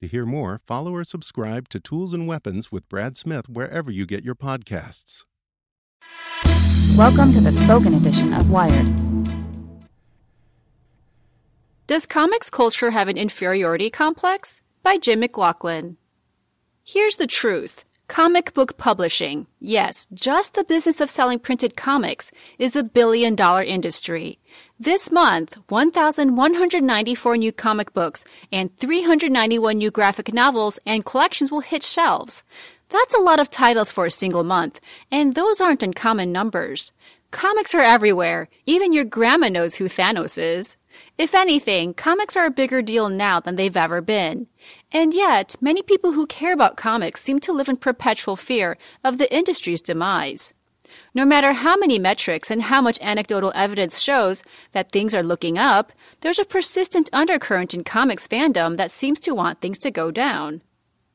To hear more, follow or subscribe to Tools and Weapons with Brad Smith wherever you get your podcasts. Welcome to the spoken edition of Wired. Does comics culture have an inferiority complex? By Jim McLaughlin. Here's the truth. Comic book publishing, yes, just the business of selling printed comics, is a billion dollar industry. This month, 1,194 new comic books and 391 new graphic novels and collections will hit shelves. That's a lot of titles for a single month, and those aren't uncommon numbers. Comics are everywhere. Even your grandma knows who Thanos is. If anything, comics are a bigger deal now than they've ever been. And yet, many people who care about comics seem to live in perpetual fear of the industry's demise. No matter how many metrics and how much anecdotal evidence shows that things are looking up, there's a persistent undercurrent in comics fandom that seems to want things to go down.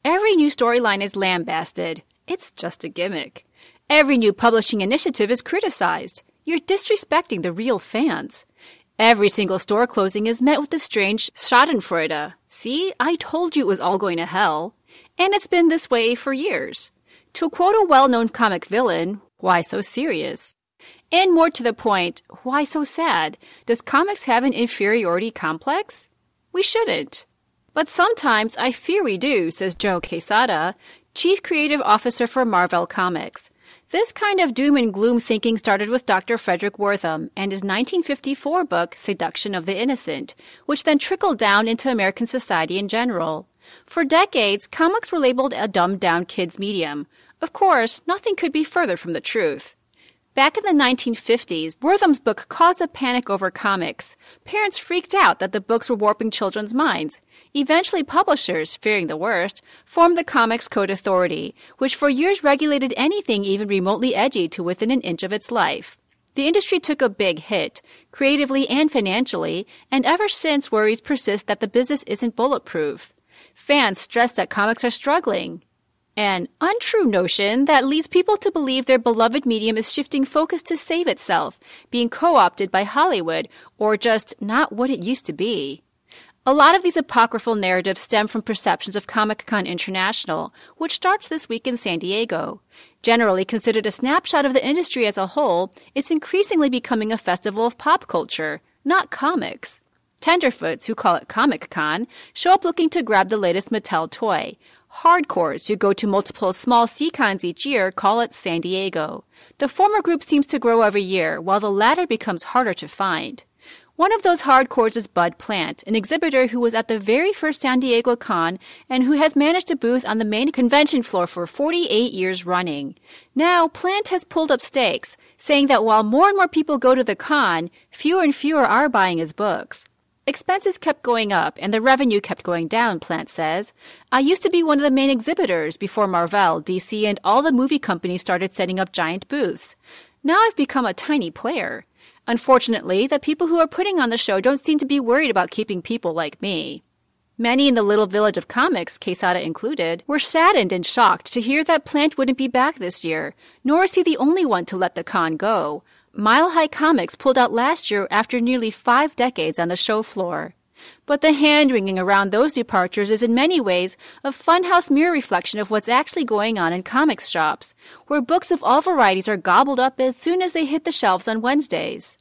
Every new storyline is lambasted. It's just a gimmick. Every new publishing initiative is criticized. You're disrespecting the real fans. Every single store closing is met with the strange Schadenfreude. See, I told you it was all going to hell. And it's been this way for years. To quote a well known comic villain, why so serious? And more to the point, why so sad? Does comics have an inferiority complex? We shouldn't. But sometimes I fear we do, says Joe Quesada, Chief Creative Officer for Marvel Comics. This kind of doom and gloom thinking started with Dr. Fredric Wertham and his 1954 book, Seduction of the Innocent, which then trickled down into American society in general. For decades, comics were labeled a dumbed down kids' medium. Of course, nothing could be further from the truth. Back in the 1950s, Wertham's book caused a panic over comics. Parents freaked out that the books were warping children's minds. Eventually, publishers, fearing the worst, formed the Comics Code Authority, which for years regulated anything even remotely edgy to within an inch of its life. The industry took a big hit, creatively and financially, and ever since worries persist that the business isn't bulletproof. Fans stress that comics are struggling. An untrue notion that leads people to believe their beloved medium is shifting focus to save itself, being co opted by Hollywood, or just not what it used to be. A lot of these apocryphal narratives stem from perceptions of Comic Con International, which starts this week in San Diego. Generally considered a snapshot of the industry as a whole, it's increasingly becoming a festival of pop culture, not comics. Tenderfoots, who call it Comic Con, show up looking to grab the latest Mattel toy. Hardcores, who go to multiple small C-cons each year, call it San Diego. The former group seems to grow every year, while the latter becomes harder to find. One of those hardcores is Bud Plant, an exhibitor who was at the very first San Diego Con and who has managed a booth on the main convention floor for 48 years running. Now, Plant has pulled up stakes, saying that while more and more people go to the con, fewer and fewer are buying his books. Expenses kept going up and the revenue kept going down, Plant says. I used to be one of the main exhibitors before Marvel, DC, and all the movie companies started setting up giant booths. Now I've become a tiny player. Unfortunately, the people who are putting on the show don't seem to be worried about keeping people like me. Many in the little village of comics, Quesada included, were saddened and shocked to hear that Plant wouldn't be back this year, nor is he the only one to let the con go. Mile High Comics pulled out last year after nearly five decades on the show floor. But the hand wringing around those departures is in many ways a funhouse mirror reflection of what's actually going on in comics shops, where books of all varieties are gobbled up as soon as they hit the shelves on Wednesdays.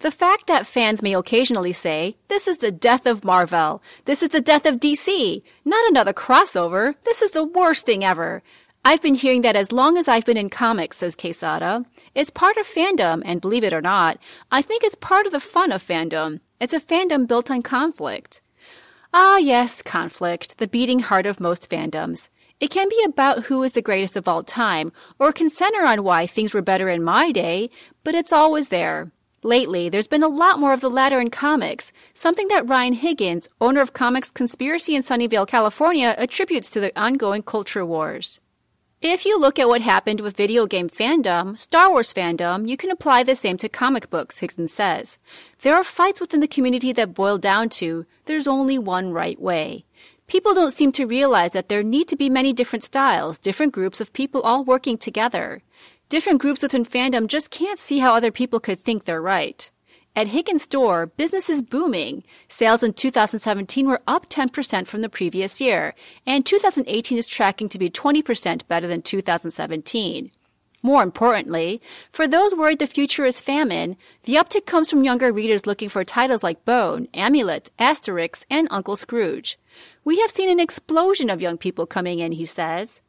The fact that fans may occasionally say, This is the death of Marvel, this is the death of DC, not another crossover, this is the worst thing ever. I've been hearing that as long as I've been in comics, says Quesada. It's part of fandom, and believe it or not, I think it's part of the fun of fandom. It's a fandom built on conflict. Ah, yes, conflict, the beating heart of most fandoms. It can be about who is the greatest of all time, or can center on why things were better in my day, but it's always there. Lately, there's been a lot more of the latter in comics, something that Ryan Higgins, owner of Comics Conspiracy in Sunnyvale, California, attributes to the ongoing culture wars. If you look at what happened with video game fandom, Star Wars fandom, you can apply the same to comic books, Higgins says. There are fights within the community that boil down to there's only one right way. People don't seem to realize that there need to be many different styles, different groups of people all working together. Different groups within fandom just can't see how other people could think they're right. At Higgins' store, business is booming. Sales in 2017 were up 10% from the previous year, and 2018 is tracking to be 20% better than 2017. More importantly, for those worried the future is famine, the uptick comes from younger readers looking for titles like Bone, Amulet, Asterix, and Uncle Scrooge. We have seen an explosion of young people coming in, he says.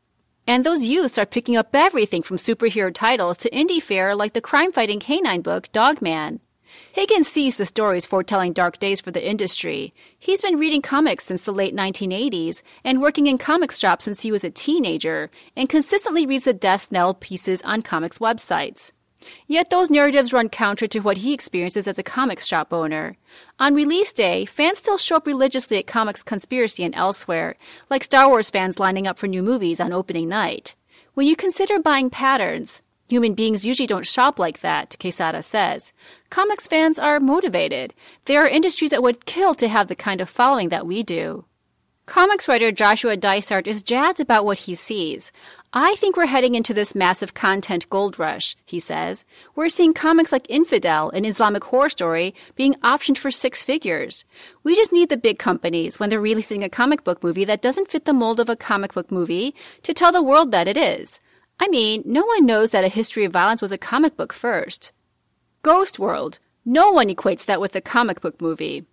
And those youths are picking up everything from superhero titles to indie fare like the crime fighting canine book Dogman. Higgins sees the stories foretelling dark days for the industry. He's been reading comics since the late 1980s and working in comic shops since he was a teenager, and consistently reads the death knell pieces on comics websites. Yet those narratives run counter to what he experiences as a comics shop owner. On release day, fans still show up religiously at Comics Conspiracy and elsewhere, like Star Wars fans lining up for new movies on opening night. When you consider buying patterns, human beings usually don't shop like that, Quesada says. Comics fans are motivated. There are industries that would kill to have the kind of following that we do. Comics writer Joshua Dysart is jazzed about what he sees. I think we're heading into this massive content gold rush, he says. We're seeing comics like Infidel, an Islamic horror story, being optioned for six figures. We just need the big companies, when they're releasing a comic book movie that doesn't fit the mold of a comic book movie, to tell the world that it is. I mean, no one knows that A History of Violence was a comic book first. Ghost World. No one equates that with a comic book movie.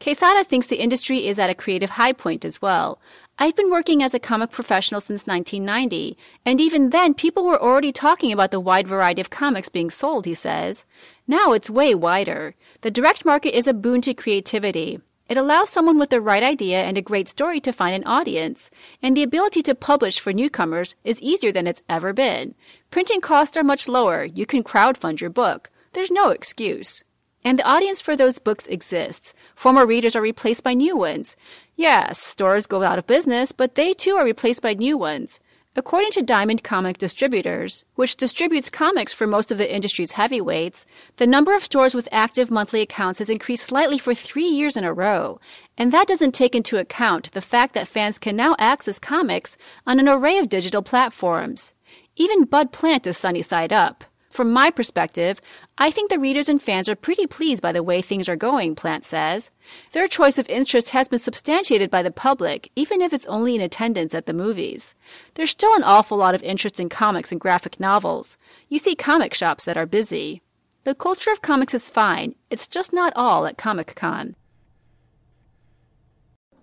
Quesada thinks the industry is at a creative high point as well. I've been working as a comic professional since 1990, and even then people were already talking about the wide variety of comics being sold, he says. Now it's way wider. The direct market is a boon to creativity. It allows someone with the right idea and a great story to find an audience, and the ability to publish for newcomers is easier than it's ever been. Printing costs are much lower. You can crowdfund your book. There's no excuse. And the audience for those books exists. Former readers are replaced by new ones. Yes, stores go out of business, but they too are replaced by new ones. According to Diamond Comic Distributors, which distributes comics for most of the industry's heavyweights, the number of stores with active monthly accounts has increased slightly for three years in a row. And that doesn't take into account the fact that fans can now access comics on an array of digital platforms. Even Bud Plant is sunny side up. From my perspective, I think the readers and fans are pretty pleased by the way things are going, Plant says. Their choice of interest has been substantiated by the public, even if it's only in attendance at the movies. There's still an awful lot of interest in comics and graphic novels. You see comic shops that are busy. The culture of comics is fine, it's just not all at Comic Con.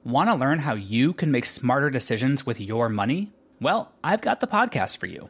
Want to learn how you can make smarter decisions with your money? Well, I've got the podcast for you.